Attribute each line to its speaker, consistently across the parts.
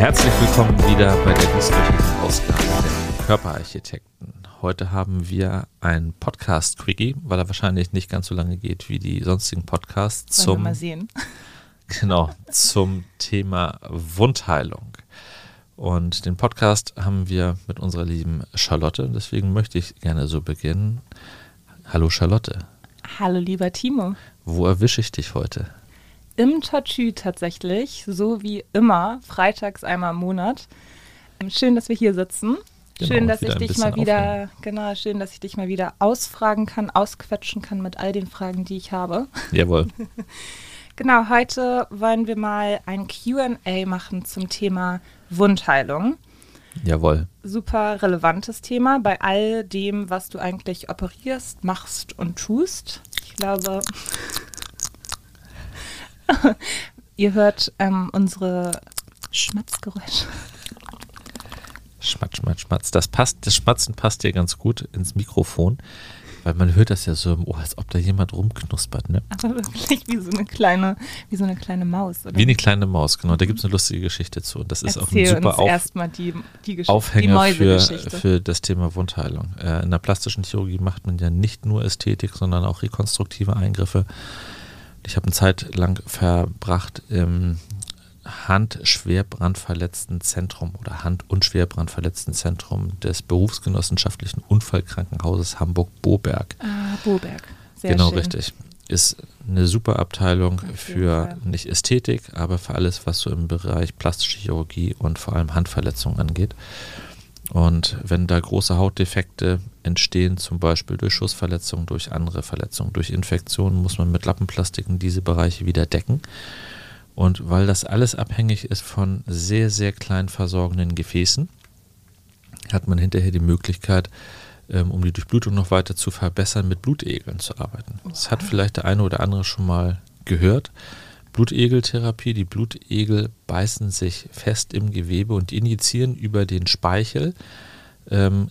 Speaker 1: Herzlich willkommen wieder bei der dieswöchigen Ausgabe der Körperarchitekten. Heute haben wir ein Podcast-Quickie, weil er wahrscheinlich nicht ganz so lange geht wie die sonstigen Podcasts.
Speaker 2: Wollen
Speaker 1: zum,
Speaker 2: wir mal sehen.
Speaker 1: Genau, zum Thema Wundheilung. Und den Podcast haben wir mit unserer lieben Charlotte. Deswegen möchte ich gerne so beginnen. Hallo Charlotte,
Speaker 2: Hallo, lieber Timo.
Speaker 1: wo erwische ich dich heute?
Speaker 2: Im Tortue tatsächlich, so wie immer, freitags einmal im Monat. Ähm, Schön, dass wir hier sitzen.
Speaker 1: Genau,
Speaker 2: schön, dass ich dich mal wieder,
Speaker 1: aufnehmen.
Speaker 2: genau, schön, dass ich dich mal wieder ausfragen kann, ausquetschen kann mit all den Fragen, die ich habe.
Speaker 1: Jawohl.
Speaker 2: Genau, heute wollen wir mal ein QA machen zum Thema Wundheilung.
Speaker 1: Jawohl.
Speaker 2: Super relevantes Thema bei all dem, was du eigentlich operierst, machst und tust. Ich glaube, ihr hört ähm, unsere Schmatzgeräusche.
Speaker 1: Schmatz, schmatz, schmatz. Das passt, das Schmatzen passt dir ganz gut ins Mikrofon, weil man hört das ja so im Ohr, als ob da jemand rumknuspert, ne?
Speaker 2: Aber wirklich wie so eine kleine, wie so eine kleine Maus. Oder?
Speaker 1: Wie eine kleine Maus, genau. Da gibt es eine lustige Geschichte zu. Und das ist auch ein
Speaker 2: Erzähl
Speaker 1: super Auf
Speaker 2: erstmal die, die Geschichte, die
Speaker 1: Aufhänger für, für das Thema Wundheilung. Äh, in der plastischen Chirurgie macht man ja nicht nur Ästhetik, sondern auch rekonstruktive Eingriffe. Ich habe eine Zeit lang verbracht im Handschwerbrandverletzten Zentrum oder Hand- und Schwerbrandverletzten Zentrum des Berufsgenossenschaftlichen Unfallkrankenhauses Hamburg-Boberg.
Speaker 2: ah, Boberg. Sehr
Speaker 1: genau
Speaker 2: schön.
Speaker 1: richtig. Ist eine super Abteilung für
Speaker 2: Fall.
Speaker 1: nicht Ästhetik, aber für alles, was so im Bereich plastische Chirurgie und vor allem Handverletzungen angeht. Und wenn da große Hautdefekte entstehen, zum Beispiel durch Schussverletzungen, durch andere Verletzungen, durch Infektionen, muss man mit Lappenplastiken diese Bereiche wieder decken. Und weil das alles abhängig ist von sehr, sehr klein versorgenden Gefäßen, hat man hinterher die Möglichkeit, ähm, um die Durchblutung noch weiter zu verbessern, mit Blutegeln zu arbeiten. Das hat vielleicht der eine oder andere schon mal gehört. Blutegeltherapie, die Blutegel beißen sich fest im Gewebe und injizieren über den Speichel ähm,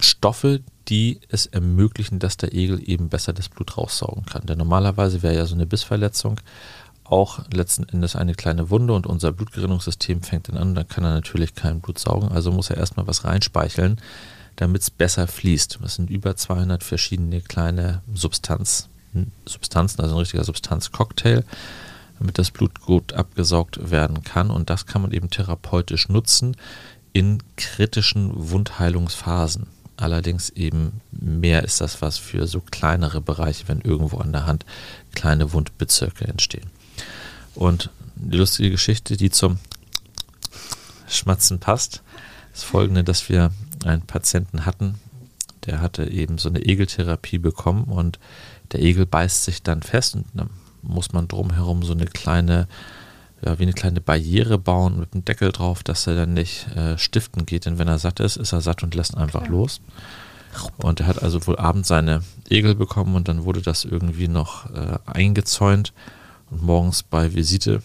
Speaker 1: Stoffe, die es ermöglichen, dass der Egel eben besser das Blut raussaugen kann. Denn normalerweise wäre ja so eine Bissverletzung auch letzten Endes eine kleine Wunde und unser Blutgerinnungssystem fängt dann an, dann kann er natürlich kein Blut saugen, also muss er erstmal was reinspeicheln, damit es besser fließt. Das sind über 200 verschiedene kleine Substanz, Substanzen, also ein richtiger Substanzcocktail, damit das Blut gut abgesaugt werden kann und das kann man eben therapeutisch nutzen in kritischen Wundheilungsphasen. Allerdings eben mehr ist das was für so kleinere Bereiche, wenn irgendwo an der Hand kleine Wundbezirke entstehen. Und die lustige Geschichte, die zum Schmatzen passt, ist folgende, dass wir einen Patienten hatten, der hatte eben so eine Egeltherapie bekommen und der Egel beißt sich dann fest und dann muss man drumherum so eine kleine, ja, wie eine kleine Barriere bauen mit einem Deckel drauf, dass er dann nicht äh, stiften geht, denn wenn er satt ist, ist er satt und lässt einfach
Speaker 2: Klar.
Speaker 1: los. Und er hat also wohl abends seine Egel bekommen und dann wurde das irgendwie noch äh, eingezäunt und morgens bei Visite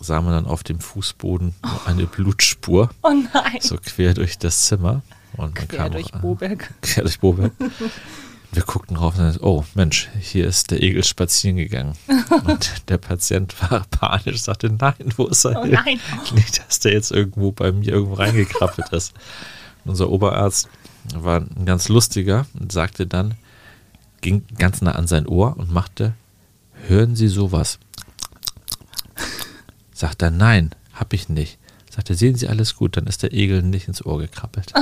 Speaker 1: sah man dann auf dem Fußboden eine Blutspur,
Speaker 2: Oh nein,
Speaker 1: so quer durch das Zimmer. Und man
Speaker 2: quer
Speaker 1: kam
Speaker 2: durch
Speaker 1: auch, äh,
Speaker 2: Boberg.
Speaker 1: quer durch Boberg. Wir guckten drauf und sagten, oh Mensch, hier ist der Egel spazieren gegangen. Und der Patient war panisch, sagte, nein, wo ist er
Speaker 2: Oh nein.
Speaker 1: Nicht, dass der jetzt irgendwo bei mir irgendwo reingekrabbelt ist. Unser Oberarzt war ein ganz lustiger und sagte dann, ging ganz nah an sein Ohr und machte, hören Sie sowas? Sagt er, nein, hab ich nicht. Sagt er, sehen Sie alles gut, dann ist der Egel nicht ins Ohr gekrabbelt.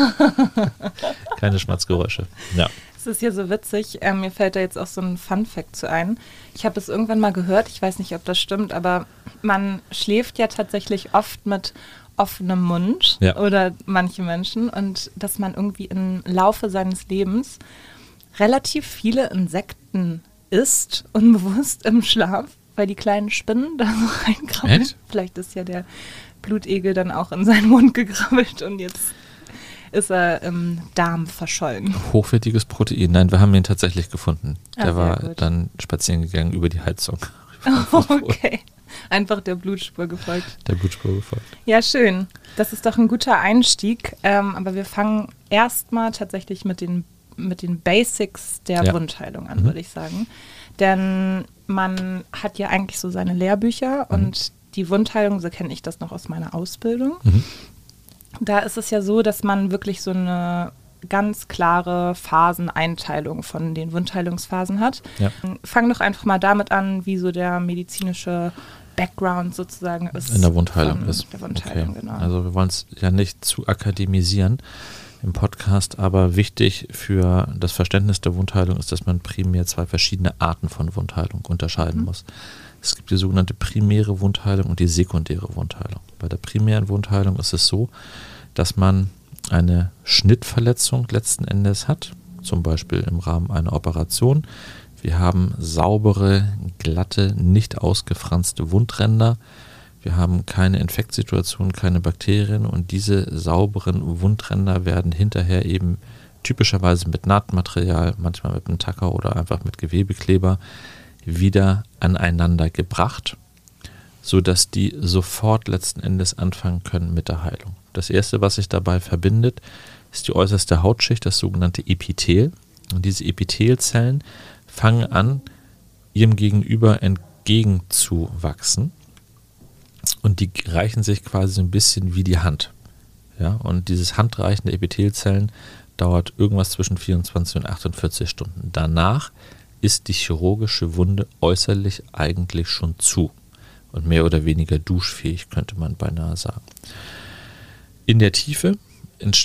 Speaker 1: Keine Schmatzgeräusche. Ja.
Speaker 2: Es ist ja so witzig, ähm, mir fällt da jetzt auch so ein Fun-Fact zu ein. Ich habe es irgendwann mal gehört, ich weiß nicht, ob das stimmt, aber man schläft ja tatsächlich oft mit offenem Mund
Speaker 1: Ja.
Speaker 2: oder manche Menschen und dass man irgendwie im Laufe seines Lebens relativ viele Insekten isst, unbewusst im Schlaf, weil die kleinen Spinnen da so reinkrabbeln.
Speaker 1: Echt?
Speaker 2: Vielleicht ist ja der Blutegel dann auch in seinen Mund gekrabbelt und jetzt ist er im Darm verschollen.
Speaker 1: Hochwertiges Protein. Nein, wir haben ihn tatsächlich gefunden.
Speaker 2: Ah,
Speaker 1: Der war
Speaker 2: gut.
Speaker 1: dann spazieren gegangen über die Heizung.
Speaker 2: Okay. Einfach der Blutspur gefolgt.
Speaker 1: Der Blutspur gefolgt.
Speaker 2: Ja, schön. Das ist doch ein guter Einstieg. Ähm, aber wir fangen erstmal tatsächlich mit den, mit den Basics der
Speaker 1: Ja.
Speaker 2: Wundheilung an,
Speaker 1: Mhm.
Speaker 2: würde ich sagen. Denn man hat ja eigentlich so seine Lehrbücher
Speaker 1: Mhm.
Speaker 2: und die Wundheilung, so kenne ich das noch aus meiner Ausbildung. Mhm. Da ist es ja so, dass man wirklich so eine ganz klare Phaseneinteilung von den Wundheilungsphasen hat. Ja. Fang doch einfach mal damit an, wie so der medizinische Background sozusagen ist.
Speaker 1: In der Wundheilung ist. Der Wundheilung, okay. genau. Also wir wollen es ja nicht zu akademisieren im Podcast, aber wichtig für das Verständnis der Wundheilung ist, dass man primär zwei verschiedene Arten von Wundheilung unterscheiden mhm. muss. Es gibt die sogenannte primäre Wundheilung und die sekundäre Wundheilung. Bei der primären Wundheilung ist es so, dass man eine Schnittverletzung letzten Endes hat, zum Beispiel im Rahmen einer Operation. Wir haben saubere, glatte, nicht ausgefranste Wundränder. Wir haben keine Infektsituation, keine Bakterien und diese sauberen Wundränder werden hinterher eben typischerweise mit Nahtmaterial, manchmal mit einem Tacker oder einfach mit Gewebekleber wieder aneinander gebracht, sodass die sofort letzten Endes anfangen können mit der Heilung. Das erste, was sich dabei verbindet, ist die äußerste Hautschicht, das sogenannte Epithel. Und diese Epithelzellen fangen an, ihrem Gegenüber entgegenzuwachsen. Und die reichen sich quasi so ein bisschen wie die Hand. Ja, und dieses Handreichen der Epithelzellen dauert irgendwas zwischen 24 und 48 Stunden. Danach ist die chirurgische Wunde äußerlich eigentlich schon zu und mehr oder weniger duschfähig, könnte man beinahe sagen. In der Tiefe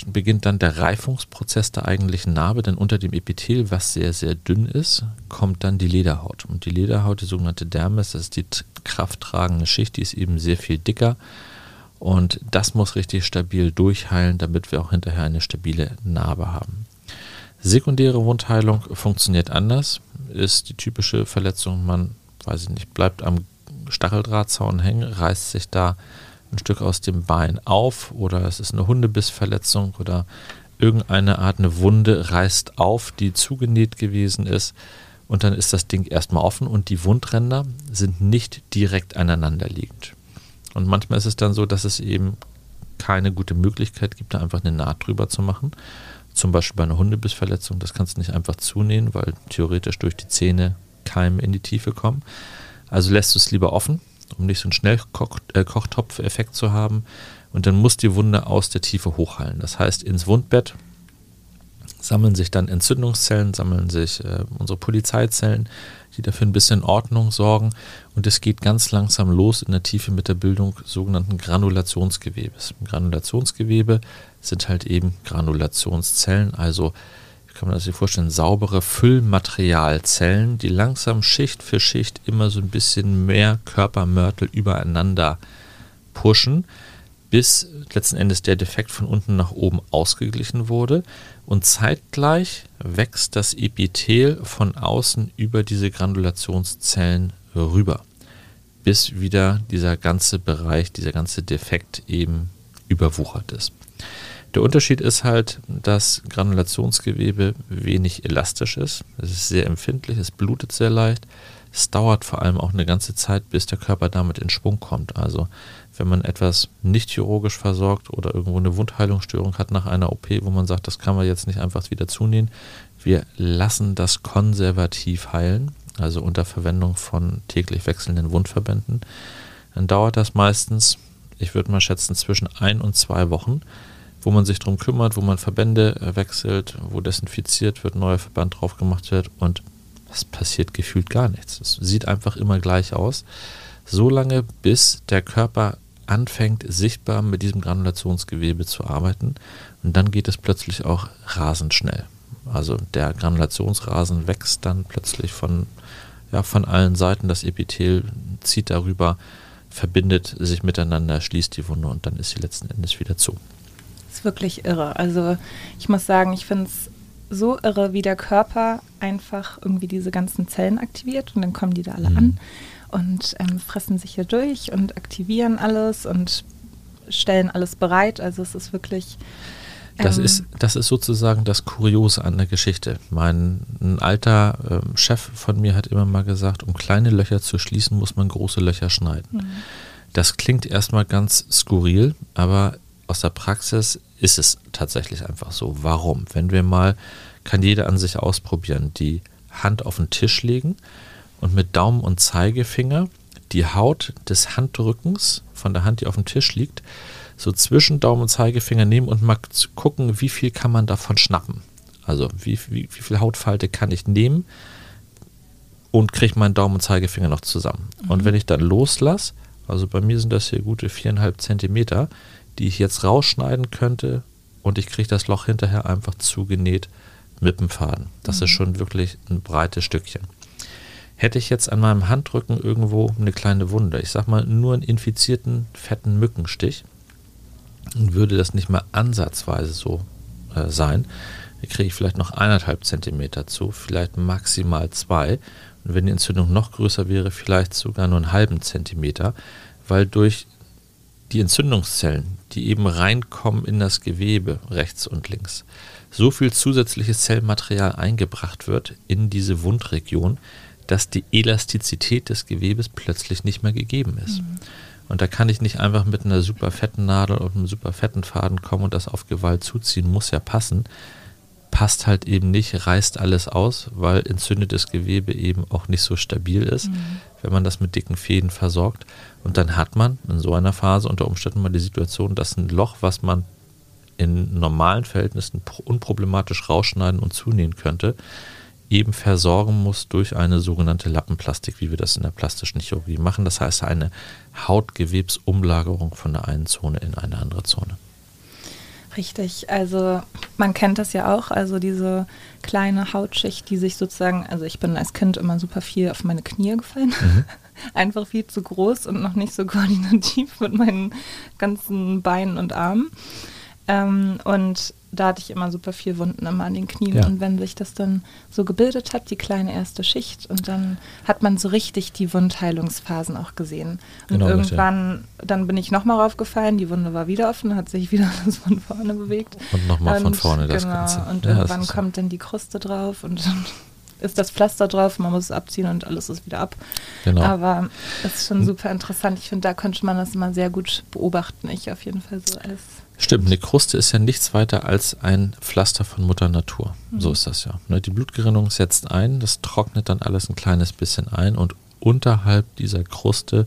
Speaker 1: beginnt dann der Reifungsprozess der eigentlichen Narbe, denn unter dem Epithel, was sehr, sehr dünn ist, kommt dann die Lederhaut. Und die Lederhaut, die sogenannte Dermis, das ist die krafttragende Schicht, die ist eben sehr viel dicker. Und das muss richtig stabil durchheilen, damit wir auch hinterher eine stabile Narbe haben. Sekundäre Wundheilung funktioniert anders, ist die typische Verletzung, man, weiß ich nicht, bleibt am Stacheldrahtzaun hängen, reißt sich da ein Stück aus dem Bein auf oder es ist eine Hundebissverletzung oder irgendeine Art eine Wunde reißt auf, die zugenäht gewesen ist und dann ist das Ding erstmal offen und die Wundränder sind nicht direkt aneinander liegend. Und manchmal ist es dann so, dass es eben keine gute Möglichkeit gibt, da einfach eine Naht drüber zu machen. Zum Beispiel bei einer Hundebissverletzung, das kannst du nicht einfach zunähen, weil theoretisch durch die Zähne Keime in die Tiefe kommen. Also lässt du es lieber offen um nicht so einen Schnellkochtopf-Effekt zu haben. Und dann muss die Wunde aus der Tiefe hochheilen. Das heißt, ins Wundbett sammeln sich dann Entzündungszellen, sammeln sich äh, unsere Polizeizellen, die dafür ein bisschen Ordnung sorgen. Und es geht ganz langsam los in der Tiefe mit der Bildung sogenannten Granulationsgewebes. Granulationsgewebe sind halt eben Granulationszellen, also kann man sich vorstellen, saubere Füllmaterialzellen, die langsam Schicht für Schicht immer so ein bisschen mehr Körpermörtel übereinander pushen, bis letzten Endes der Defekt von unten nach oben ausgeglichen wurde. Und zeitgleich wächst das Epithel von außen über diese Granulationszellen rüber, bis wieder dieser ganze Bereich, dieser ganze Defekt eben überwuchert ist. Der Unterschied ist halt, dass Granulationsgewebe wenig elastisch ist. Es ist sehr empfindlich, es blutet sehr leicht. Es dauert vor allem auch eine ganze Zeit, bis der Körper damit in Schwung kommt. Also wenn man etwas nicht chirurgisch versorgt oder irgendwo eine Wundheilungsstörung hat nach einer OP, wo man sagt, das kann man jetzt nicht einfach wieder zunähen, wir lassen das konservativ heilen, also unter Verwendung von täglich wechselnden Wundverbänden, dann dauert das meistens, ich würde mal schätzen, zwischen ein und zwei Wochen, wo man sich darum kümmert, wo man Verbände äh, wechselt, wo desinfiziert wird, neuer Verband drauf gemacht wird und es passiert gefühlt gar nichts. Es sieht einfach immer gleich aus. So lange, bis der Körper anfängt, sichtbar mit diesem Granulationsgewebe zu arbeiten. Und dann geht es plötzlich auch rasend schnell. Also der Granulationsrasen wächst dann plötzlich von, ja, von allen Seiten. Das Epithel zieht darüber, verbindet sich miteinander, schließt die Wunde und dann ist sie letzten Endes wieder zu
Speaker 2: ist wirklich irre. Also ich muss sagen, ich finde es so irre, wie der Körper einfach irgendwie diese ganzen Zellen aktiviert und dann kommen die da alle mhm. an und ähm, fressen sich hier durch und aktivieren alles und stellen alles bereit. Also es ist wirklich.
Speaker 1: das, ähm, ist, das ist sozusagen das Kuriose an der Geschichte. Mein ein alter ähm, Chef von mir hat immer mal gesagt, um kleine Löcher zu schließen, muss man große Löcher schneiden. Mhm. Das klingt erstmal ganz skurril, aber aus der Praxis ist es tatsächlich einfach so. Warum? Wenn wir mal, kann jeder an sich ausprobieren, die Hand auf den Tisch legen und mit Daumen und Zeigefinger die Haut des Handrückens von der Hand, die auf dem Tisch liegt, so zwischen Daumen und Zeigefinger nehmen und mal gucken, wie viel kann man davon schnappen. Also wie, wie, wie viel Hautfalte kann ich nehmen und kriege meinen Daumen und Zeigefinger noch zusammen. Mhm. Und wenn ich dann loslasse, also bei mir sind das hier gute viereinhalb Zentimeter, die ich jetzt rausschneiden könnte und ich kriege das Loch hinterher einfach zugenäht mit dem Faden. Das mhm. ist schon wirklich ein breites Stückchen. Hätte ich jetzt an meinem Handrücken irgendwo eine kleine Wunde, ich sag mal nur einen infizierten fetten Mückenstich, und würde das nicht mal ansatzweise so äh, sein, kriege ich vielleicht noch eineinhalb Zentimeter zu, vielleicht maximal zwei. Und wenn die Entzündung noch größer wäre, vielleicht sogar nur einen halben Zentimeter, weil durch die Entzündungszellen, die eben reinkommen in das Gewebe rechts und links, so viel zusätzliches Zellmaterial eingebracht wird in diese Wundregion, dass die Elastizität des Gewebes plötzlich nicht mehr gegeben ist. Mhm. Und da kann ich nicht einfach mit einer super fetten Nadel und einem super fetten Faden kommen und das auf Gewalt zuziehen, muss ja passen. Passt halt eben nicht, reißt alles aus, weil entzündetes Gewebe eben auch nicht so stabil ist, mhm. Wenn man das mit dicken Fäden versorgt. Und dann hat man in so einer Phase unter Umständen mal die Situation, dass ein Loch, was man in normalen Verhältnissen unproblematisch rausschneiden und zunähen könnte, eben versorgen muss durch eine sogenannte Lappenplastik, wie wir das in der plastischen Chirurgie machen. Das heißt eine Hautgewebsumlagerung von der einen Zone in eine andere Zone.
Speaker 2: Richtig, also man kennt das ja auch, also diese kleine Hautschicht, die sich sozusagen, also ich bin als Kind immer super viel auf meine Knie gefallen. Mhm. Einfach viel zu groß und noch nicht so koordinativ mit meinen ganzen Beinen und Armen. Ähm, und da hatte ich immer super viel Wunden immer an den Knien. Ja. Und wenn sich das dann so gebildet hat, die kleine erste Schicht, und dann hat man so richtig die Wundheilungsphasen auch gesehen. Und genau irgendwann, das, ja. dann bin ich nochmal raufgefallen, die Wunde war wieder offen, hat sich wieder alles von vorne bewegt.
Speaker 1: Und nochmal von vorne das genau, Ganze.
Speaker 2: Und ja, irgendwann kommt dann die Kruste drauf und dann ist das Pflaster drauf, man muss es abziehen und alles ist wieder ab. Genau. Aber es ist schon super interessant. Ich finde, da könnte man das immer sehr gut beobachten. Ich auf jeden Fall so als
Speaker 1: Stimmt, eine Kruste ist ja nichts weiter als ein Pflaster von Mutter Natur. Mhm. So ist das ja. Ne, die Blutgerinnung setzt ein, das trocknet dann alles ein kleines bisschen ein und unterhalb dieser Kruste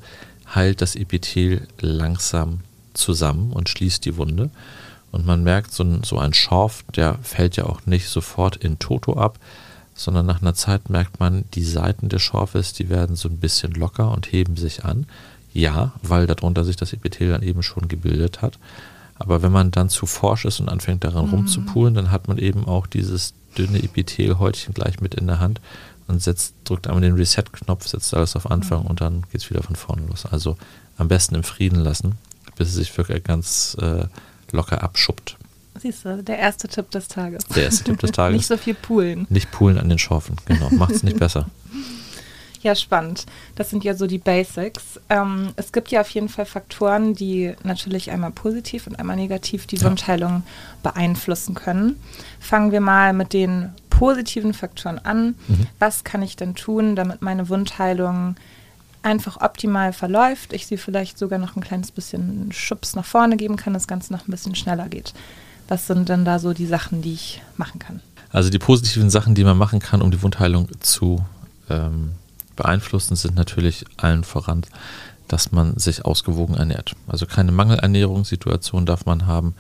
Speaker 1: heilt das Epithel langsam zusammen und schließt die Wunde. Und man merkt, so ein, so ein Schorf, der fällt ja auch nicht sofort in Toto ab, sondern nach einer Zeit merkt man, die Seiten des Schorfes, die werden so ein bisschen locker und heben sich an. Ja, weil darunter sich das Epithel dann eben schon gebildet hat. Aber wenn man dann zu forsch ist und anfängt daran mhm. rumzupulen, dann hat man eben auch dieses dünne Epithelhäutchen gleich mit in der Hand und setzt, drückt einmal den Reset-Knopf, setzt alles auf Anfang mhm. und dann geht es wieder von vorne los. Also am besten im Frieden lassen, bis es sich wirklich ganz äh, locker abschuppt.
Speaker 2: Siehst du, der erste Tipp des Tages.
Speaker 1: Der erste Tipp des Tages.
Speaker 2: nicht so viel poolen.
Speaker 1: Nicht poolen an den Schorfen, genau. Macht es nicht besser.
Speaker 2: Ja, spannend. Das sind ja so die Basics. Ähm, es gibt ja auf jeden Fall Faktoren, die natürlich einmal positiv und einmal negativ die ja. Wundheilung beeinflussen können. Fangen wir mal mit den positiven Faktoren an. Mhm. Was kann ich denn tun, damit meine Wundheilung einfach optimal verläuft, ich sie vielleicht sogar noch ein kleines bisschen Schubs nach vorne geben kann, das Ganze noch ein bisschen schneller geht. Was sind denn da so die Sachen, die ich machen kann?
Speaker 1: Also die positiven Sachen, die man machen kann, um die Wundheilung zu ähm, beeinflussen, sind natürlich allen voran, dass man sich ausgewogen ernährt. Also keine Mangelernährungssituation darf man haben.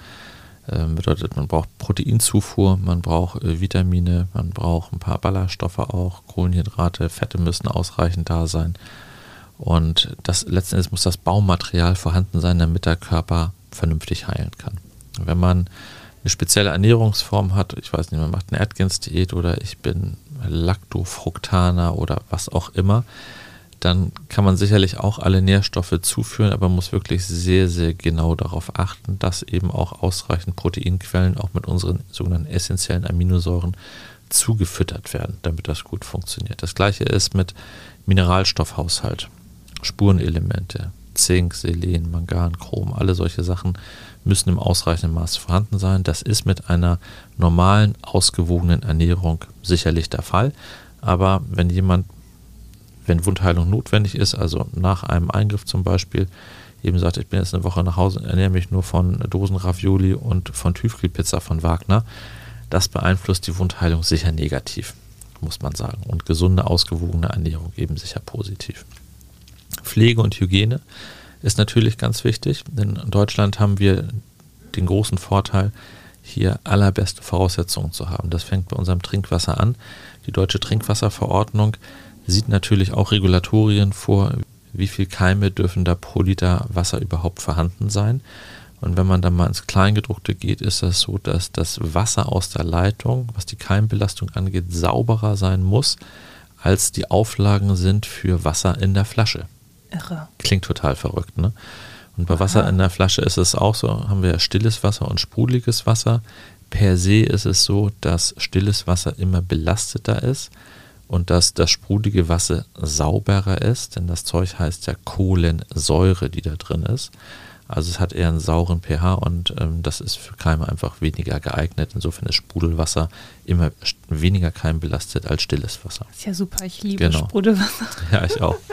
Speaker 1: Ähm, bedeutet, man braucht Proteinzufuhr, man braucht äh, Vitamine, man braucht ein paar Ballaststoffe auch, Kohlenhydrate, Fette müssen ausreichend da sein. Und das letzten Endes muss das Baumaterial vorhanden sein, damit der Körper vernünftig heilen kann. Wenn man eine spezielle Ernährungsform hat, ich weiß nicht, man macht eine Atkins-Diät oder ich bin Lactofructaner oder was auch immer, dann kann man sicherlich auch alle Nährstoffe zuführen, aber man muss wirklich sehr, sehr genau darauf achten, dass eben auch ausreichend Proteinquellen auch mit unseren sogenannten essentiellen Aminosäuren zugefüttert werden, damit das gut funktioniert. Das gleiche ist mit Mineralstoffhaushalt, Spurenelemente, Zink, Selen, Mangan, Chrom, alle solche Sachen müssen im ausreichenden Maß vorhanden sein. Das ist mit einer normalen, ausgewogenen Ernährung sicherlich der Fall. Aber wenn jemand, wenn Wundheilung notwendig ist, also nach einem Eingriff zum Beispiel, eben sagt, ich bin jetzt eine Woche nach Hause und ernähre mich nur von Dosen Ravioli und von Tiefkühlpizza von Wagner, das beeinflusst die Wundheilung sicher negativ, muss man sagen. Und gesunde, ausgewogene Ernährung eben sicher positiv. Pflege und Hygiene ist natürlich ganz wichtig, in Deutschland haben wir den großen Vorteil, hier allerbeste Voraussetzungen zu haben. Das fängt bei unserem Trinkwasser an. Die deutsche Trinkwasserverordnung sieht natürlich auch Regulatorien vor, wie viel Keime dürfen da pro Liter Wasser überhaupt vorhanden sein. Und wenn man dann mal ins Kleingedruckte geht, ist das so, dass das Wasser aus der Leitung, was die Keimbelastung angeht, sauberer sein muss, als die Auflagen sind für Wasser in der Flasche. Irre. Klingt total verrückt, ne? Und bei Aha. Wasser in der Flasche ist es auch so, haben wir stilles Wasser und sprudeliges Wasser. Per se ist es so, dass stilles Wasser immer belasteter ist und dass das sprudelige Wasser sauberer ist, denn das Zeug heißt ja Kohlensäure, die da drin ist. Also es hat eher einen sauren pH und ähm, das ist für Keime einfach weniger geeignet. Insofern ist Sprudelwasser immer weniger keimbelastet als stilles Wasser.
Speaker 2: Das ist ja super, ich liebe genau. Sprudelwasser.
Speaker 1: Ja, ich auch.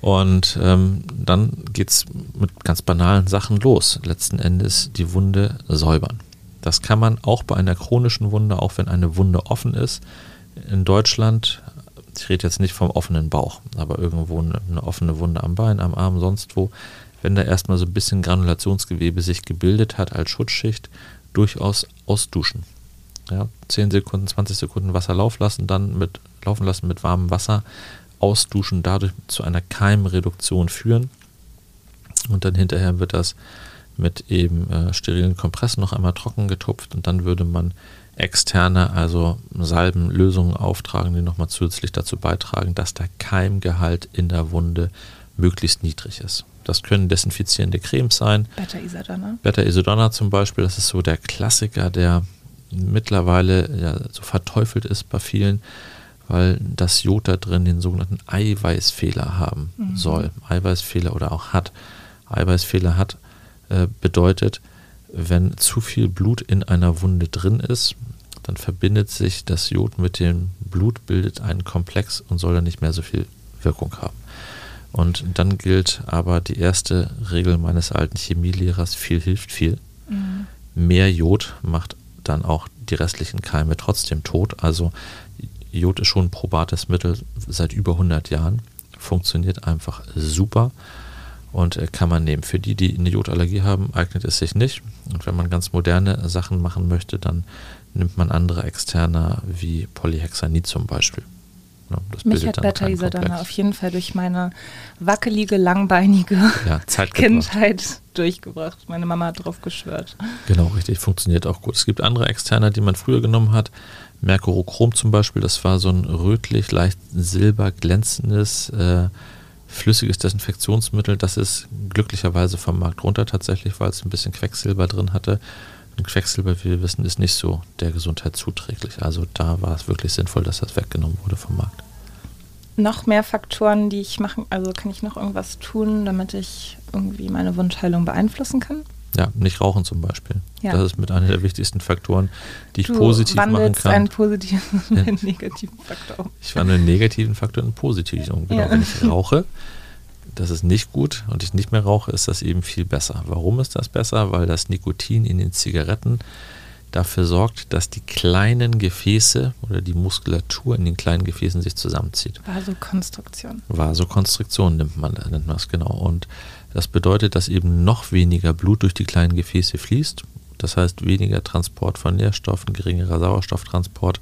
Speaker 1: Und ähm, dann geht es mit ganz banalen Sachen los. Letzten Endes die Wunde säubern. Das kann man auch bei einer chronischen Wunde, auch wenn eine Wunde offen ist. In Deutschland, ich rede jetzt nicht vom offenen Bauch, aber irgendwo eine, eine offene Wunde am Bein, am Arm, sonst wo, wenn da erstmal so ein bisschen Granulationsgewebe sich gebildet hat als Schutzschicht, durchaus ausduschen. Ja, 10 Sekunden, 20 Sekunden Wasser laufen lassen, dann mit, laufen lassen mit warmem Wasser, Ausduschen dadurch zu einer Keimreduktion führen. Und dann hinterher wird das mit eben äh, sterilen Kompressen noch einmal trocken getupft und dann würde man externe, also Salbenlösungen auftragen, die nochmal zusätzlich dazu beitragen, dass der Keimgehalt in der Wunde möglichst niedrig ist. Das können desinfizierende Cremes sein.
Speaker 2: Beta-Isodonna.
Speaker 1: Beta-Isodonna zum Beispiel, das ist so der Klassiker, der mittlerweile ja, so verteufelt ist bei vielen weil das Jod da drin den sogenannten Eiweißfehler haben mhm. soll. Eiweißfehler oder auch hat. Eiweißfehler hat äh, bedeutet, wenn zu viel Blut in einer Wunde drin ist, dann verbindet sich das Jod mit dem Blut, bildet einen Komplex und soll dann nicht mehr so viel Wirkung haben. Und dann gilt aber die erste Regel meines alten Chemielehrers, viel hilft viel. Mhm. Mehr Jod macht dann auch die restlichen Keime trotzdem tot. Also Jod ist schon ein probates Mittel seit über 100 Jahren. Funktioniert einfach super und äh, kann man nehmen. Für die, die eine Jodallergie haben, eignet es sich nicht. Und wenn man ganz moderne Sachen machen möchte, dann nimmt man andere externe wie Polyhexanid zum Beispiel.
Speaker 2: Ja, Mich hat Beta-Isadana auf jeden Fall durch meine wackelige, langbeinige ja, Kindheit durchgebracht. Meine Mama hat drauf geschwört.
Speaker 1: Genau, richtig. Funktioniert auch gut. Es gibt andere Externe, die man früher genommen hat. Mercurochrom zum Beispiel, das war so ein rötlich, leicht silber glänzendes, äh, flüssiges Desinfektionsmittel. Das ist glücklicherweise vom Markt runter tatsächlich, weil es ein bisschen Quecksilber drin hatte. Und Quecksilber, wie wir wissen, ist nicht so der Gesundheit zuträglich. Also da war es wirklich sinnvoll, dass das weggenommen wurde vom Markt.
Speaker 2: Noch mehr Faktoren, die ich machen, also kann ich noch irgendwas tun, damit ich irgendwie meine Wundheilung beeinflussen kann?
Speaker 1: Ja, nicht rauchen zum Beispiel. Ja. Das ist mit einer der wichtigsten Faktoren, die ich du positiv machen kann.
Speaker 2: einen positiven und einen negativen Faktor um.
Speaker 1: Ich wandle einen negativen Faktor in einen positiven um. Genau, ja. wenn ich rauche, das ist nicht gut und ich nicht mehr rauche, ist das eben viel besser. Warum ist das besser? Weil das Nikotin in den Zigaretten dafür sorgt, dass die kleinen Gefäße oder die Muskulatur in den kleinen Gefäßen sich zusammenzieht.
Speaker 2: Vasokonstruktion.
Speaker 1: Vasokonstruktion nimmt man, nennt man das genau. Und das bedeutet, dass eben noch weniger Blut durch die kleinen Gefäße fließt. Das heißt, weniger Transport von Nährstoffen, geringerer Sauerstofftransport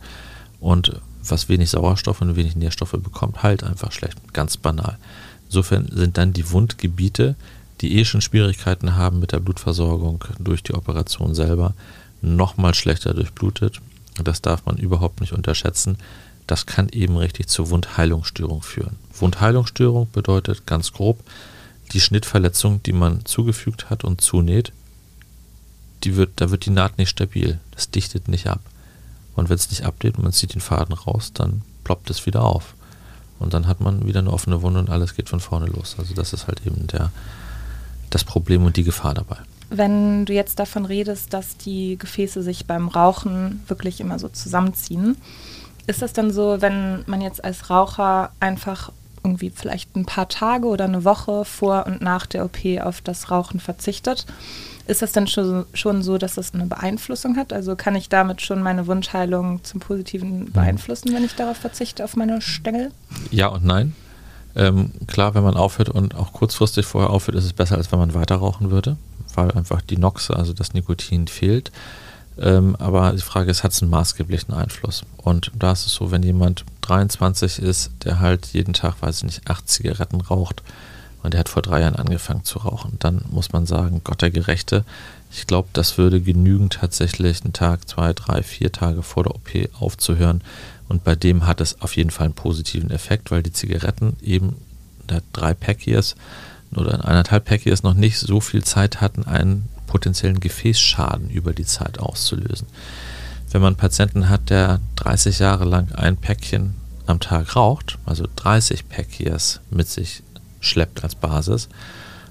Speaker 1: und was wenig Sauerstoff und wenig Nährstoffe bekommt, halt einfach schlecht. Ganz banal. Insofern sind dann die Wundgebiete, die eh schon Schwierigkeiten haben mit der Blutversorgung durch die Operation selber, nochmal schlechter durchblutet. Das darf man überhaupt nicht unterschätzen. Das kann eben richtig zur Wundheilungsstörung führen. Wundheilungsstörung bedeutet ganz grob, die Schnittverletzung, die man zugefügt hat und zunäht, die wird, da wird die Naht nicht stabil. Das dichtet nicht ab. Und wenn es nicht abdichtet und man zieht den Faden raus, dann ploppt es wieder auf. Und dann hat man wieder eine offene Wunde und alles geht von vorne los. Also das ist halt eben der, das Problem und die Gefahr dabei.
Speaker 2: Wenn du jetzt davon redest, dass die Gefäße sich beim Rauchen wirklich immer so zusammenziehen, ist das dann so, wenn man jetzt als Raucher einfach irgendwie vielleicht ein paar Tage oder eine Woche vor und nach der OP auf das Rauchen verzichtet. Ist das dann schon, schon so, dass das eine Beeinflussung hat? Also kann ich damit schon meine Wunschheilung zum Positiven beeinflussen, wenn ich darauf verzichte, auf meine Stängel?
Speaker 1: Ja und nein. Ähm, klar, wenn man aufhört und auch kurzfristig vorher aufhört, ist es besser, als wenn man weiter rauchen würde, weil einfach die Noxe, also das Nikotin fehlt. Ähm, aber die Frage ist, hat es einen maßgeblichen Einfluss? Und da ist es so, wenn jemand 23 ist, der halt jeden Tag, weiß ich nicht, acht Zigaretten raucht und der hat vor drei Jahren angefangen zu rauchen, dann muss man sagen, Gott der Gerechte, ich glaube, das würde genügen, tatsächlich einen Tag, zwei, drei, vier Tage vor der OP aufzuhören. Und bei dem hat es auf jeden Fall einen positiven Effekt, weil die Zigaretten eben der drei Packiers oder eineinhalb Packiers noch nicht so viel Zeit hatten, einen potenziellen Gefäßschaden über die Zeit auszulösen. Wenn man einen Patienten hat, der 30 Jahre lang ein Päckchen am Tag raucht, also 30 Packiers mit sich schleppt als Basis,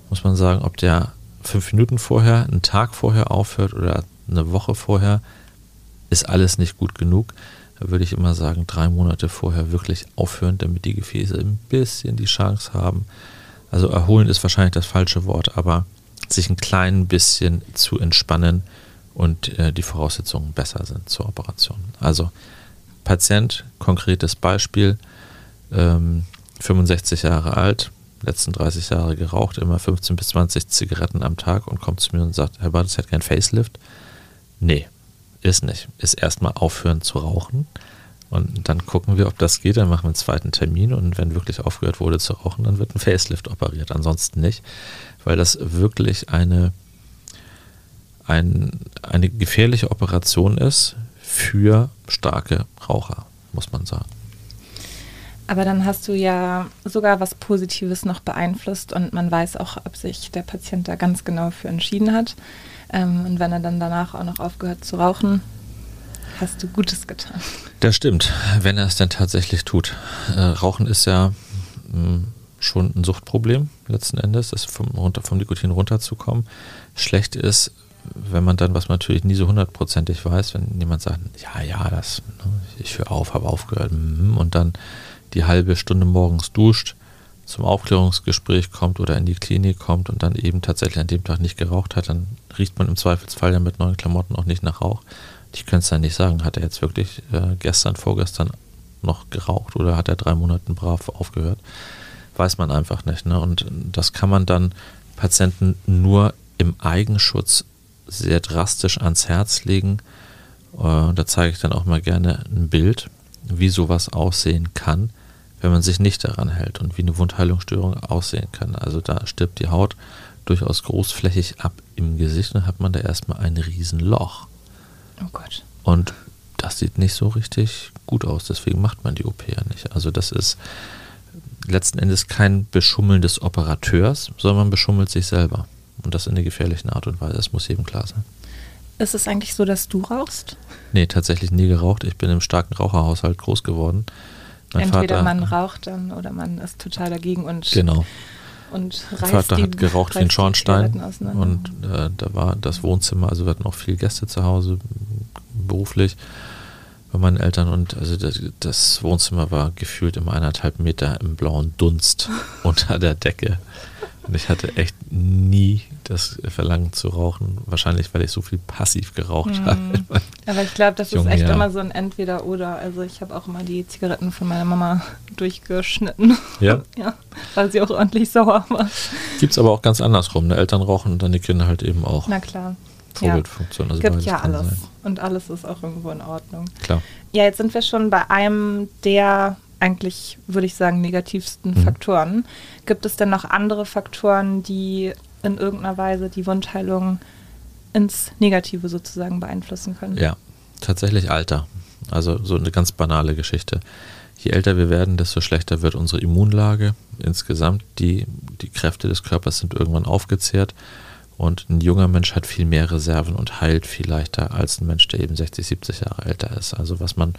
Speaker 1: muss man sagen, ob der fünf Minuten vorher, einen Tag vorher aufhört oder eine Woche vorher, ist alles nicht gut genug. Da würde ich immer sagen, drei Monate vorher wirklich aufhören, damit die Gefäße ein bisschen die Chance haben. Also erholen ist wahrscheinlich das falsche Wort, aber sich ein klein bisschen zu entspannen und äh, die Voraussetzungen besser sind zur Operation. Also Patient, konkretes Beispiel, ähm, 65 Jahre alt, letzten 30 Jahre geraucht, immer 15 bis 20 Zigaretten am Tag und kommt zu mir und sagt, Herr Bartels hat kein Facelift. Nee, ist nicht. Ist erstmal aufhören zu rauchen. Und dann gucken wir, ob das geht. Dann machen wir einen zweiten Termin und wenn wirklich aufgehört wurde zu rauchen, dann wird ein Facelift operiert. Ansonsten nicht, weil das wirklich eine, ein, eine gefährliche Operation ist für starke Raucher, muss man sagen.
Speaker 2: Aber dann hast du ja sogar was Positives noch beeinflusst und man weiß auch, ob sich der Patient da ganz genau für entschieden hat. Ähm, und wenn er dann danach auch noch aufgehört zu rauchen, hast du Gutes getan.
Speaker 1: Das stimmt, wenn er es denn tatsächlich tut. Äh, Rauchen ist ja mh, hm, schon ein Suchtproblem letzten Endes, das vom, runter, vom Nikotin runterzukommen. Schlecht ist, wenn man dann, was man natürlich nie so hundertprozentig weiß, wenn jemand sagt, ja, ja, das, ne, ich höre auf, habe aufgehört, hm, und dann die halbe Stunde morgens duscht, zum Aufklärungsgespräch kommt oder in die Klinik kommt und dann eben tatsächlich an dem Tag nicht geraucht hat, dann riecht man im Zweifelsfall ja mit neuen Klamotten auch nicht nach Rauch. Ich könnte es dann nicht sagen, hat er jetzt wirklich äh, gestern, vorgestern noch geraucht oder hat er drei Monate brav aufgehört? Weiß man einfach nicht. Ne? Und das kann man dann Patienten nur im Eigenschutz sehr drastisch ans Herz legen. Äh, da zeige ich dann auch mal gerne ein Bild, wie sowas aussehen kann wenn man sich nicht daran hält und wie eine Wundheilungsstörung aussehen kann. Also da stirbt die Haut durchaus großflächig ab im Gesicht und hat man da erstmal ein Riesenloch.
Speaker 2: Oh Gott.
Speaker 1: Und das sieht nicht so richtig gut aus, deswegen macht man die OP ja nicht. Also das ist letzten Endes kein Beschummeln des Operateurs, sondern man beschummelt sich selber. Und das in einer gefährlichen Art und Weise, das muss jedem klar sein.
Speaker 2: Ist es eigentlich so, dass du rauchst?
Speaker 1: Nee, tatsächlich nie geraucht. Ich bin im starken Raucherhaushalt groß geworden.
Speaker 2: Mein Entweder Vater, man raucht dann oder man ist total dagegen und
Speaker 1: genau.
Speaker 2: Und
Speaker 1: mein Vater die, hat geraucht wie ein Schornstein und äh, da war das Wohnzimmer, also wir hatten auch viele Gäste zu Hause, beruflich bei meinen Eltern und also das, das Wohnzimmer war gefühlt immer eineinhalb Meter im blauen Dunst unter der Decke. Und ich hatte echt nie das Verlangen zu rauchen. Wahrscheinlich, weil ich so viel passiv geraucht mhm. habe.
Speaker 2: Aber ich glaube, das ist echt Jahr. immer so ein Entweder-Oder. Also ich habe auch immer die Zigaretten von meiner Mama durchgeschnitten.
Speaker 1: Ja?
Speaker 2: ja, weil sie auch ordentlich sauer war.
Speaker 1: Gibt es aber auch ganz andersrum. Ne? Eltern rauchen und dann die Kinder halt eben auch.
Speaker 2: Na klar.
Speaker 1: Vorbildfunktion.
Speaker 2: Also gibt ja alles. Sein. Und alles ist auch irgendwo in Ordnung.
Speaker 1: Klar.
Speaker 2: Ja, jetzt sind wir schon bei einem der eigentlich, würde ich sagen, negativsten mhm. Faktoren. Gibt es denn noch andere Faktoren, die in irgendeiner Weise die Wundheilung ins Negative sozusagen beeinflussen können?
Speaker 1: Ja, tatsächlich Alter. Also so eine ganz banale Geschichte. Je älter wir werden, desto schlechter wird unsere Immunlage. Insgesamt die, die Kräfte des Körpers sind irgendwann aufgezehrt und ein junger Mensch hat viel mehr Reserven und heilt viel leichter als ein Mensch, der eben 60, 70 Jahre älter ist. Also was man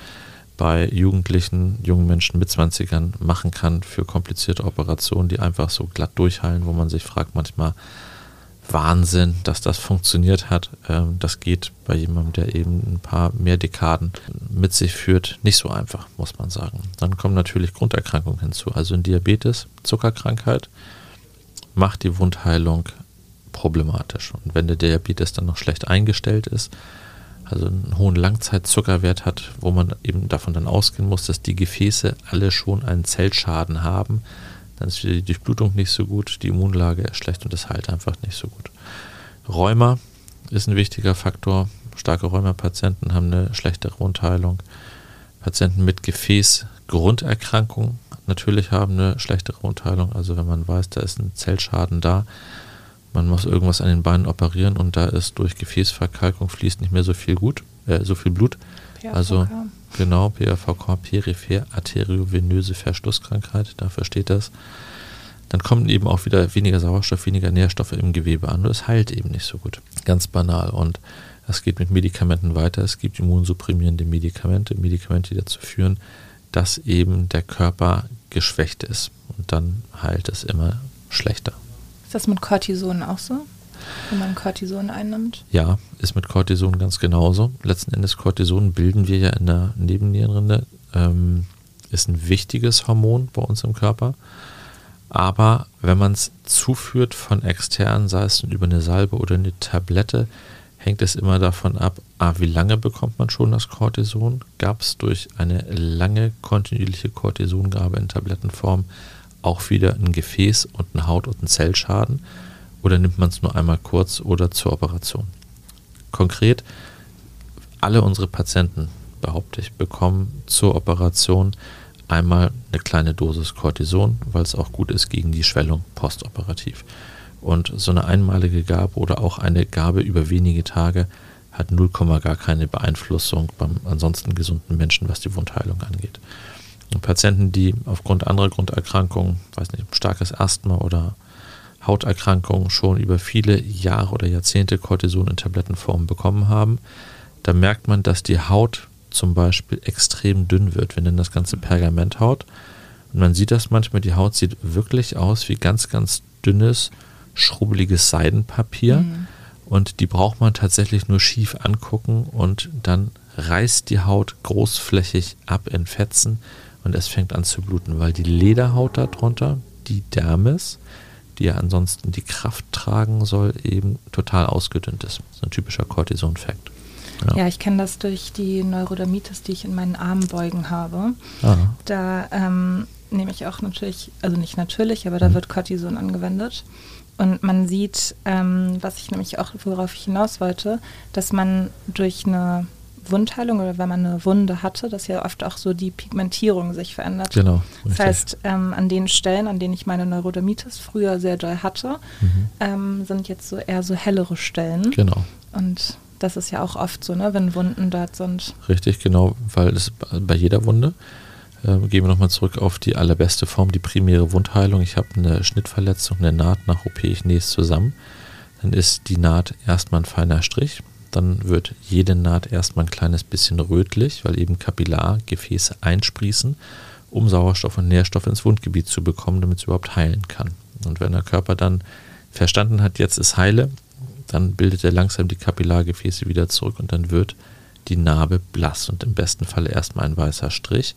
Speaker 1: bei Jugendlichen, jungen Menschen mit 20ern machen kann für komplizierte Operationen, die einfach so glatt durchheilen, wo man sich fragt manchmal, Wahnsinn, dass das funktioniert hat. Ähm, das geht bei jemandem, der eben ein paar mehr Dekaden mit sich führt, nicht so einfach, muss man sagen. Dann kommen natürlich Grunderkrankungen hinzu, also ein Diabetes, Zuckerkrankheit, macht die Wundheilung problematisch. Und wenn der Diabetes dann noch schlecht eingestellt ist, also einen hohen Langzeitzuckerwert hat, wo man eben davon dann ausgehen muss, dass die Gefäße alle schon einen Zellschaden haben, dann ist die Durchblutung nicht so gut, die Immunlage ist schlecht und es heilt einfach nicht so gut. Rheuma ist ein wichtiger Faktor. Starke Rheumapatienten haben eine schlechtere Wundheilung. Patienten mit Gefäßgrunderkrankung natürlich haben eine schlechtere Wundheilung. Also wenn man weiß, da ist ein Zellschaden da, man muss irgendwas an den Beinen operieren und da ist durch Gefäßverkalkung fließt nicht mehr so viel gut, äh, so viel Blut. PAVK. Also genau, PAVK, peripher arteriovenöse Verschlusskrankheit, dafür steht das. Dann kommen eben auch wieder weniger Sauerstoff, weniger Nährstoffe im Gewebe an und es heilt eben nicht so gut. Ganz banal. Und es geht mit Medikamenten weiter. Es gibt immunsupprimierende Medikamente, Medikamente, die dazu führen, dass eben der Körper geschwächt ist. Und dann heilt es immer schlechter.
Speaker 2: Ist das mit Cortison auch so? Wenn man Cortison einnimmt?
Speaker 1: Ja, ist mit Cortison ganz genauso. Letzten Endes Cortison bilden wir ja in der Nebennierenrinde. Ähm, ist ein wichtiges Hormon bei uns im Körper. Aber wenn man es zuführt von extern, sei es über eine Salbe oder eine Tablette, hängt es immer davon ab, a, wie lange bekommt man schon das Cortison? Gab es durch eine lange kontinuierliche Cortisongabe in Tablettenform auch wieder ein Gefäß und eine Haut- und einen Zellschaden oder nimmt man es nur einmal kurz oder zur Operation? Konkret, alle unsere Patienten, behaupte ich, bekommen zur Operation einmal eine kleine Dosis Cortison, weil es auch gut ist gegen die Schwellung postoperativ. Und so eine einmalige Gabe oder auch eine Gabe über wenige Tage hat 0, gar keine Beeinflussung beim ansonsten gesunden Menschen, was die Wundheilung angeht. Patienten, die aufgrund anderer Grunderkrankungen, weiß nicht, starkes Asthma oder Hauterkrankungen schon über viele Jahre oder Jahrzehnte Cortison in Tablettenform bekommen haben, da merkt man, dass die Haut zum Beispiel extrem dünn wird. Wir nennen das Ganze Pergamenthaut. Und man sieht das manchmal, die Haut sieht wirklich aus wie ganz, ganz dünnes, schrubbeliges Seidenpapier. Mhm. Und die braucht man tatsächlich nur schief angucken und dann reißt die Haut großflächig ab in Fetzen und es fängt an zu bluten, weil die Lederhaut darunter, die Dermis, die ja ansonsten die Kraft tragen soll, eben total ausgedünnt ist. Das ist ein typischer Cortison-Fakt.
Speaker 2: Ja. ja, ich kenne das durch die Neurodermitis, die ich in meinen Armbeugen habe. Aha. Da ähm, nehme ich auch natürlich, also nicht natürlich, aber da mhm. wird Cortison angewendet. Und man sieht, ähm, was ich nämlich auch, worauf ich hinaus wollte, dass man durch eine Wundheilung oder wenn man eine Wunde hatte, dass ja oft auch so die Pigmentierung sich verändert.
Speaker 1: Genau.
Speaker 2: Das heißt, ähm, an den Stellen, an denen ich meine Neurodermitis früher sehr doll hatte, mhm. ähm, sind jetzt so eher so hellere Stellen.
Speaker 1: Genau.
Speaker 2: Und das ist ja auch oft so, ne, wenn Wunden dort sind.
Speaker 1: Richtig, genau, weil es bei jeder Wunde. Äh, gehen wir nochmal zurück auf die allerbeste Form, die primäre Wundheilung. Ich habe eine Schnittverletzung, eine Naht nach OP, ich nähe es zusammen. Dann ist die Naht erstmal ein feiner Strich dann wird jede Naht erstmal ein kleines bisschen rötlich, weil eben Kapillargefäße einsprießen, um Sauerstoff und Nährstoff ins Wundgebiet zu bekommen, damit es überhaupt heilen kann. Und wenn der Körper dann verstanden hat, jetzt ist heile, dann bildet er langsam die Kapillargefäße wieder zurück und dann wird die Narbe blass und im besten Falle erstmal ein weißer Strich.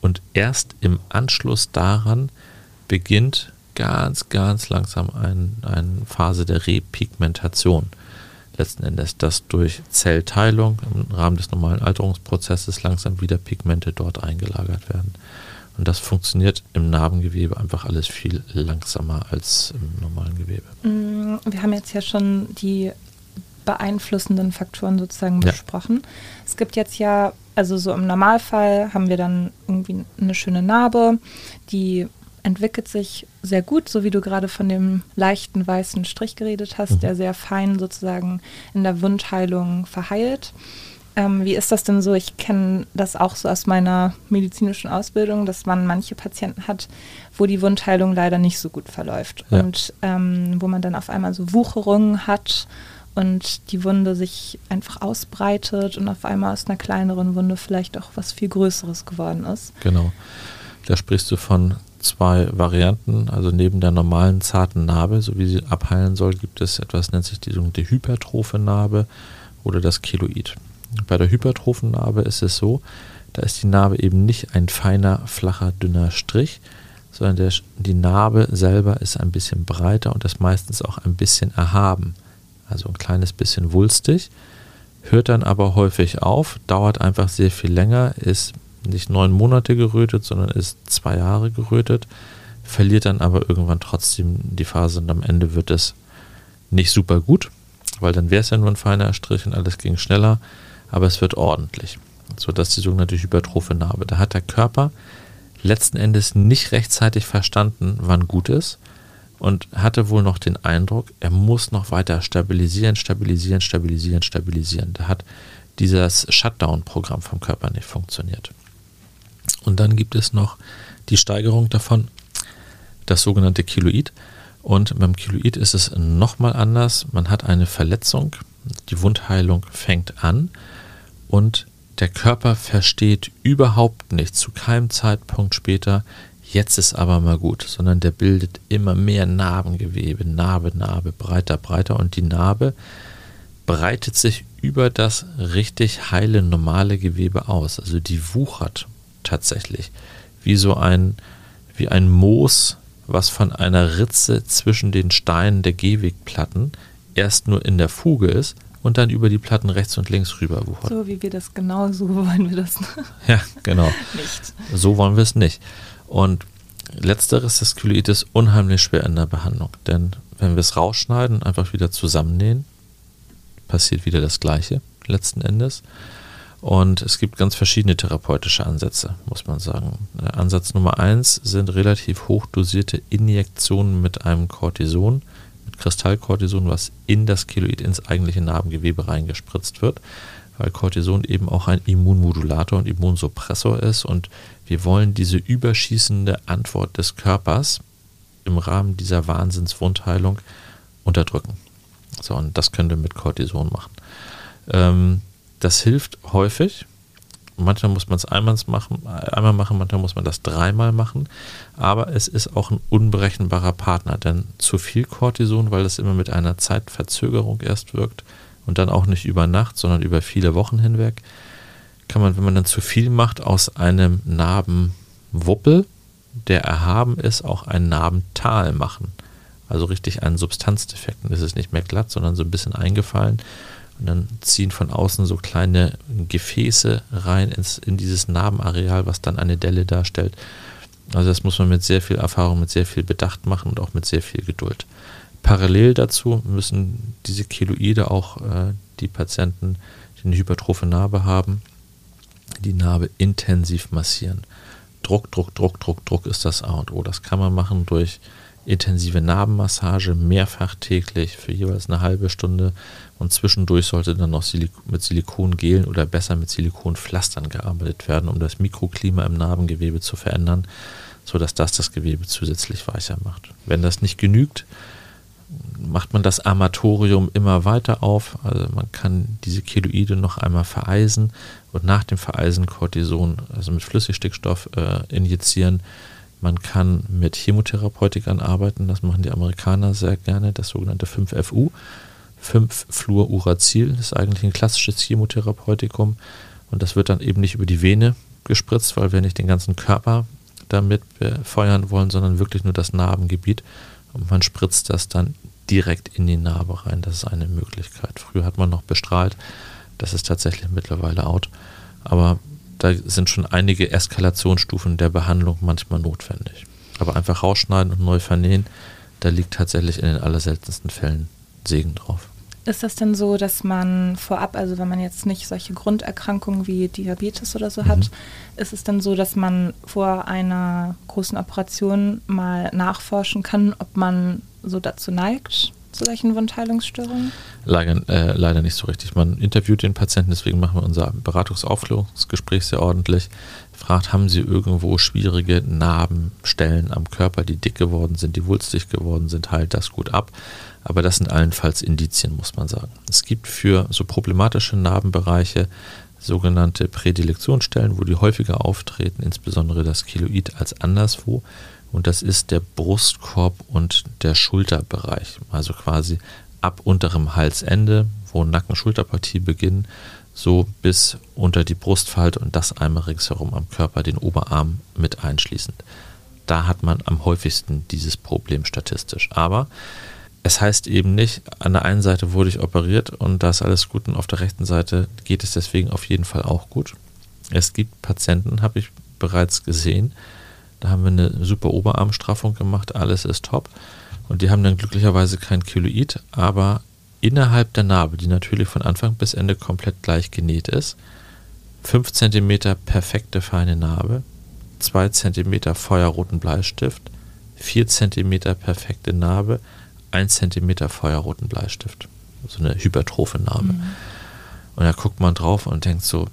Speaker 1: Und erst im Anschluss daran beginnt ganz, ganz langsam eine ein Phase der Repigmentation letzten Endes, dass durch Zellteilung im Rahmen des normalen Alterungsprozesses langsam wieder Pigmente dort eingelagert werden. Und das funktioniert im Narbengewebe einfach alles viel langsamer als im normalen Gewebe.
Speaker 2: Mm, wir haben jetzt ja schon die beeinflussenden Faktoren sozusagen ja. besprochen. Es gibt jetzt ja, also so im Normalfall haben wir dann irgendwie eine schöne Narbe, die entwickelt sich sehr gut, so wie du gerade von dem leichten weißen Strich geredet hast, mhm. der sehr fein sozusagen in der Wundheilung verheilt. Ähm, wie ist das denn so? Ich kenne das auch so aus meiner medizinischen Ausbildung, dass man manche Patienten hat, wo die Wundheilung leider nicht so gut verläuft ja. und ähm, wo man dann auf einmal so Wucherungen hat und die Wunde sich einfach ausbreitet und auf einmal aus einer kleineren Wunde vielleicht auch was viel Größeres geworden ist.
Speaker 1: Genau. Da sprichst du von zwei Varianten. Also neben der normalen zarten Narbe, so wie sie abheilen soll, gibt es etwas, nennt sich die sogenannte hypertrophe Narbe oder das Keloid. Bei der hypertrophen Narbe ist es so, da ist die Narbe eben nicht ein feiner, flacher, dünner Strich, sondern der, die Narbe selber ist ein bisschen breiter und ist meistens auch ein bisschen erhaben. Also ein kleines bisschen wulstig, hört dann aber häufig auf, dauert einfach sehr viel länger, ist nicht neun Monate gerötet, sondern ist zwei Jahre gerötet. verliert dann aber irgendwann trotzdem die Phase und am Ende wird es nicht super gut, weil dann wäre es ja nur ein feiner Strich und alles ging schneller, aber es wird ordentlich. So dass die sogenannte hypertrophe Narbe. Da hat der Körper letzten Endes nicht rechtzeitig verstanden, wann gut ist und hatte wohl noch den Eindruck, er muss noch weiter stabilisieren, stabilisieren, stabilisieren, stabilisieren. Da hat dieses Shutdown-Programm vom Körper nicht funktioniert. Und dann gibt es noch die Steigerung davon, das sogenannte Kiloid. Und beim Kiloid ist es nochmal anders. Man hat eine Verletzung, die Wundheilung fängt an und der Körper versteht überhaupt nicht zu keinem Zeitpunkt später, jetzt ist aber mal gut, sondern der bildet immer mehr Narbengewebe, Narbe, Narbe, breiter, breiter und die Narbe breitet sich über das richtig heile, normale Gewebe aus. Also die wuchert tatsächlich wie so ein, wie ein Moos, was von einer Ritze zwischen den Steinen der Gehwegplatten erst nur in der Fuge ist und dann über die Platten rechts und links rüber wuchert.
Speaker 2: So wie wir das genau so wollen wir das.
Speaker 1: Ja, genau. nicht. So wollen wir es nicht. Und letzteres, das Kyloid ist unheimlich schwer in der Behandlung. Denn wenn wir es rausschneiden, einfach wieder zusammennähen, passiert wieder das Gleiche letzten Endes. Und es gibt ganz verschiedene therapeutische Ansätze, muss man sagen. Ansatz Nummer eins sind relativ hochdosierte Injektionen mit einem Cortison, mit Kristallkortison, was in das Keloid, ins eigentliche Narbengewebe reingespritzt wird, weil Cortison eben auch ein Immunmodulator und Immunsuppressor ist und wir wollen diese überschießende Antwort des Körpers im Rahmen dieser Wahnsinnswundheilung unterdrücken. So, und das können wir mit Cortison machen. Ähm, das hilft häufig. Manchmal muss man es einmal machen, einmal machen, manchmal muss man das dreimal machen. Aber es ist auch ein unberechenbarer Partner, denn zu viel Cortison, weil es immer mit einer Zeitverzögerung erst wirkt und dann auch nicht über Nacht, sondern über viele Wochen hinweg, kann man, wenn man dann zu viel macht, aus einem Narbenwuppel, der erhaben ist, auch ein Narbental machen. Also richtig einen Substanzdefekt. Und es ist nicht mehr glatt, sondern so ein bisschen eingefallen. Und dann ziehen von außen so kleine Gefäße rein ins, in dieses Narbenareal, was dann eine Delle darstellt. Also das muss man mit sehr viel Erfahrung, mit sehr viel Bedacht machen und auch mit sehr viel Geduld. Parallel dazu müssen diese Keloide auch äh, die Patienten, die eine hypertrophe Narbe haben, die Narbe intensiv massieren. Druck, Druck, Druck, Druck, Druck ist das A und O. Das kann man machen durch intensive Narbenmassage mehrfach täglich für jeweils eine halbe Stunde und zwischendurch sollte dann noch Silik mit Silikongelen oder besser mit Silikonpflastern gearbeitet werden, um das Mikroklima im Narbengewebe zu verändern, sodass das das Gewebe zusätzlich weicher macht. Wenn das nicht genügt, macht man das Armatorium immer weiter auf. Also man kann diese Keloide noch einmal vereisen und nach dem Vereisen Cortison, also mit Flüssigstickstoff, äh, injizieren man kann mit Chemotherapeutikern arbeiten, das machen die Amerikaner sehr gerne, das sogenannte 5FU. 5-Fluoruracil ist eigentlich ein klassisches Chemotherapeutikum und das wird dann eben nicht über die Vene gespritzt, weil wir nicht den ganzen Körper damit befeuern wollen, sondern wirklich nur das Narbengebiet und man spritzt das dann direkt in die Narbe rein. Das ist eine Möglichkeit. Früher hat man noch bestrahlt, das ist tatsächlich mittlerweile out. Aber da sind schon einige Eskalationsstufen der Behandlung manchmal notwendig. Aber einfach rausschneiden und neu vernähen, da liegt tatsächlich in den allerseltensten Fällen Segen drauf.
Speaker 2: Ist das denn so, dass man vorab, also wenn man jetzt nicht solche Grunderkrankungen wie Diabetes oder so mhm. hat, ist es dann so, dass man vor einer großen Operation mal nachforschen kann, ob man so dazu neigt, zu solchen Wundheilungsstörungen?
Speaker 1: Leider, äh, leider nicht so richtig. Man interviewt den Patienten, deswegen machen wir unser Beratungsaufklärungsgespräch sehr ordentlich. Fragt, haben Sie irgendwo schwierige Narbenstellen am Körper, die dick geworden sind, die wulstig geworden sind, heilt das gut ab. Aber das sind allenfalls Indizien, muss man sagen. Es gibt für so problematische Narbenbereiche sogenannte Prädilektionsstellen, wo die häufiger auftreten, insbesondere das Kiloid als anderswo und das ist der Brustkorb und der Schulterbereich, also quasi ab unterem Halsende, wo Nacken-Schulterpartie beginnen, so bis unter die Brustfalte und das einmal ringsherum am Körper, den Oberarm mit einschließend. Da hat man am häufigsten dieses Problem statistisch. Aber es heißt eben nicht, an der einen Seite wurde ich operiert und da ist alles gut und auf der rechten Seite geht es deswegen auf jeden Fall auch gut. Es gibt Patienten, habe ich bereits gesehen, Da haben wir eine super Oberarmstraffung gemacht, alles ist top. Und die haben dann glücklicherweise kein Keloid, aber innerhalb der Narbe, die natürlich von Anfang bis Ende komplett gleich genäht ist, 5 cm perfekte feine Narbe, 2 cm feuerroten Bleistift, 4 cm perfekte Narbe, 1 cm feuerroten Bleistift. So eine hypertrophe Narbe. Mhm. Und da guckt man drauf und denkt so,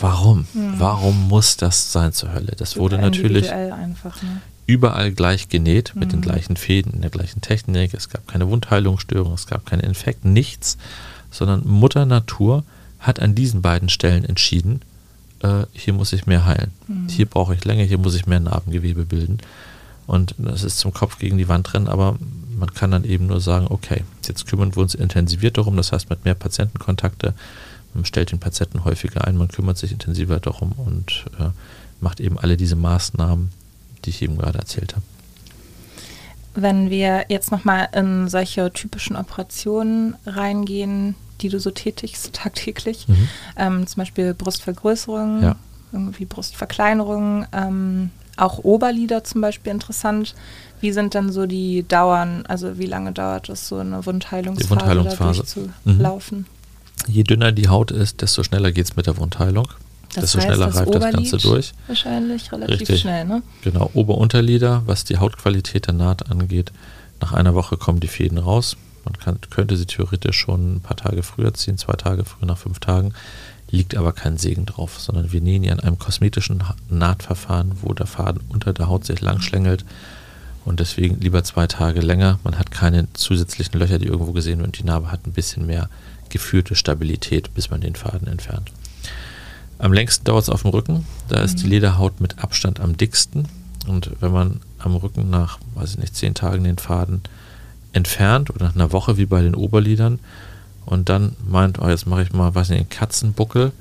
Speaker 1: warum? Mhm. Warum muss das sein zur Hölle? Das Super wurde natürlich einfach, ne? überall gleich genäht, mit mhm. den gleichen Fäden, in der gleichen Technik. Es gab keine Wundheilungsstörung, es gab keinen Infekt, nichts, sondern Mutter Natur hat an diesen beiden Stellen entschieden, äh, hier muss ich mehr heilen. Mhm. Hier brauche ich länger, hier muss ich mehr Narbengewebe bilden. Und das ist zum Kopf gegen die Wand rennen, aber man kann dann eben nur sagen, okay, jetzt kümmern wir uns intensiviert darum, das heißt mit mehr Patientenkontakte, man stellt den Patienten häufiger ein, man kümmert sich intensiver darum und äh, macht eben alle diese Maßnahmen, die ich eben gerade erzählt habe.
Speaker 2: Wenn wir jetzt nochmal in solche typischen Operationen reingehen, die du so tätigst tagtäglich, mhm. ähm, zum Beispiel Brustvergrößerung, ja. irgendwie Brustverkleinerung, ähm, auch Oberlider zum Beispiel interessant. Wie sind dann so die Dauern, also wie lange dauert es, so eine Wundheilungsphase, die Wundheilungsphase. zu mhm. laufen?
Speaker 1: Je dünner die Haut ist, desto schneller geht es mit der Wundheilung. Das desto heißt, schneller das reift das Ganze durch.
Speaker 2: Wahrscheinlich relativ Richtig. schnell, ne?
Speaker 1: Genau, Ober-Unterlider, was die Hautqualität der Naht angeht. Nach einer Woche kommen die Fäden raus. Man kann, könnte sie theoretisch schon ein paar Tage früher ziehen, zwei Tage früher, nach fünf Tagen. Liegt aber kein Segen drauf, sondern wir nähen hier an einem kosmetischen Nahtverfahren, wo der Faden unter der Haut sich lang schlängelt. Und deswegen lieber zwei Tage länger. Man hat keine zusätzlichen Löcher, die irgendwo gesehen werden. Die Narbe hat ein bisschen mehr geführte Stabilität, bis man den Faden entfernt. Am längsten dauert es auf dem Rücken. Da ist die mhm. Lederhaut mit Abstand am dicksten. Und wenn man am Rücken nach, weiß ich nicht, zehn Tagen den Faden entfernt oder nach einer Woche wie bei den Oberlidern und dann meint, oh, jetzt mache ich mal, weiß nicht, einen Katzenbuckel,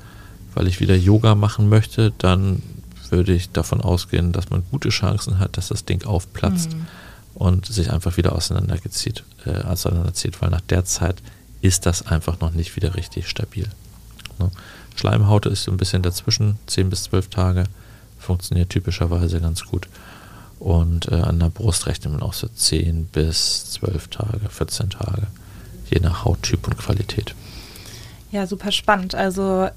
Speaker 1: weil ich wieder Yoga machen möchte, dann würde ich davon ausgehen, dass man gute Chancen hat, dass das Ding aufplatzt mhm. und sich einfach wieder auseinanderzieht, äh, auseinanderzieht, weil nach der Zeit ist das einfach noch nicht wieder richtig stabil. Ne? Schleimhaut ist so ein bisschen dazwischen, 10 bis 12 Tage, funktioniert typischerweise ganz gut. Und äh, an der Brust rechnet man auch so 10 bis 12 Tage, 14 Tage, je nach Hauttyp und Qualität.
Speaker 2: Ja, super spannend. Also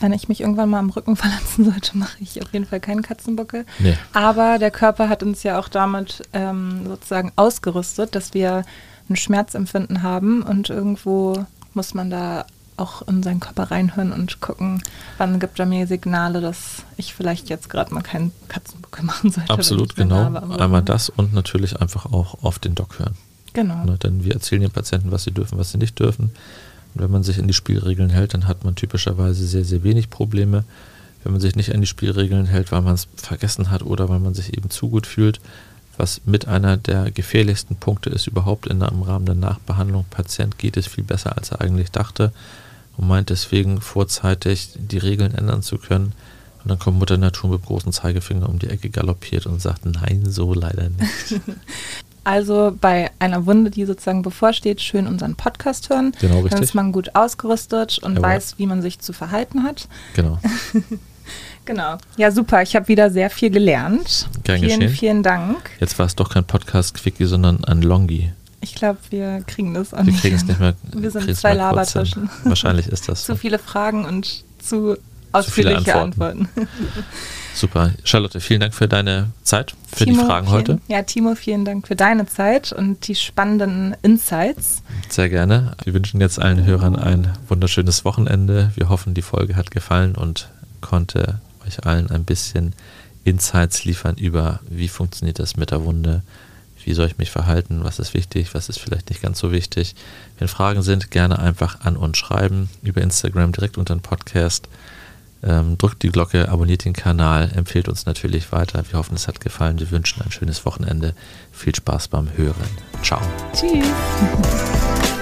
Speaker 2: wenn ich mich irgendwann mal am Rücken verletzen sollte, mache ich auf jeden Fall keinen Katzenbuckel. Nee. Aber der Körper hat uns ja auch damit ähm, sozusagen ausgerüstet, dass wir ein Schmerzempfinden haben und irgendwo muss man da auch in seinen Körper reinhören und gucken, wann gibt er mir Signale, dass ich vielleicht jetzt gerade mal keinen Katzenbuckel machen sollte.
Speaker 1: Absolut, genau. Einmal das und natürlich einfach auch auf den Doc hören.
Speaker 2: Genau.
Speaker 1: Ne, denn wir erzählen den Patienten, was sie dürfen, was sie nicht dürfen. Und wenn man sich in die Spielregeln hält, dann hat man typischerweise sehr, sehr wenig Probleme. Wenn man sich nicht an die Spielregeln hält, weil man es vergessen hat oder weil man sich eben zu gut fühlt, was mit einer der gefährlichsten Punkte ist überhaupt in, im Rahmen der Nachbehandlung. Patient geht es viel besser, als er eigentlich dachte und meint deswegen vorzeitig die Regeln ändern zu können. Und dann kommt Mutter Natur mit großen Zeigefinger um die Ecke galoppiert und sagt, nein, so leider nicht.
Speaker 2: Also bei einer Wunde, die sozusagen bevorsteht, schön unseren Podcast hören.
Speaker 1: Genau, richtig.
Speaker 2: Dann ist man gut ausgerüstet und Jawohl. weiß, wie man sich zu verhalten hat.
Speaker 1: Genau.
Speaker 2: genau. Ja, super. Ich habe wieder sehr viel gelernt.
Speaker 1: Gern
Speaker 2: vielen,
Speaker 1: geschehen.
Speaker 2: vielen Dank.
Speaker 1: Jetzt war es doch kein Podcast-Quickie, sondern ein Longi.
Speaker 2: Ich glaube, wir kriegen das
Speaker 1: auch Wir kriegen es nicht mehr.
Speaker 2: Wir sind zwei Labertaschen.
Speaker 1: Wahrscheinlich ist das.
Speaker 2: Zu viele Fragen und zu ausführliche zu Antworten. Antworten.
Speaker 1: Super. Charlotte, vielen Dank für deine Zeit, für Timo, die Fragen
Speaker 2: vielen,
Speaker 1: heute.
Speaker 2: Ja, Timo, vielen Dank für deine Zeit und die spannenden Insights.
Speaker 1: Sehr gerne. Wir wünschen jetzt allen Hörern ein wunderschönes Wochenende. Wir hoffen, die Folge hat gefallen und konnte euch allen ein bisschen Insights liefern über, wie funktioniert das mit der Wunde, wie soll ich mich verhalten, was ist wichtig, was ist vielleicht nicht ganz so wichtig. Wenn Fragen sind, gerne einfach an uns schreiben, über Instagram direkt unter den Podcast. Ähm, drückt die Glocke, abonniert den Kanal, empfehlt uns natürlich weiter. Wir hoffen, es hat gefallen. Wir wünschen ein schönes Wochenende. Viel Spaß beim Hören. Ciao.
Speaker 2: Tschüss.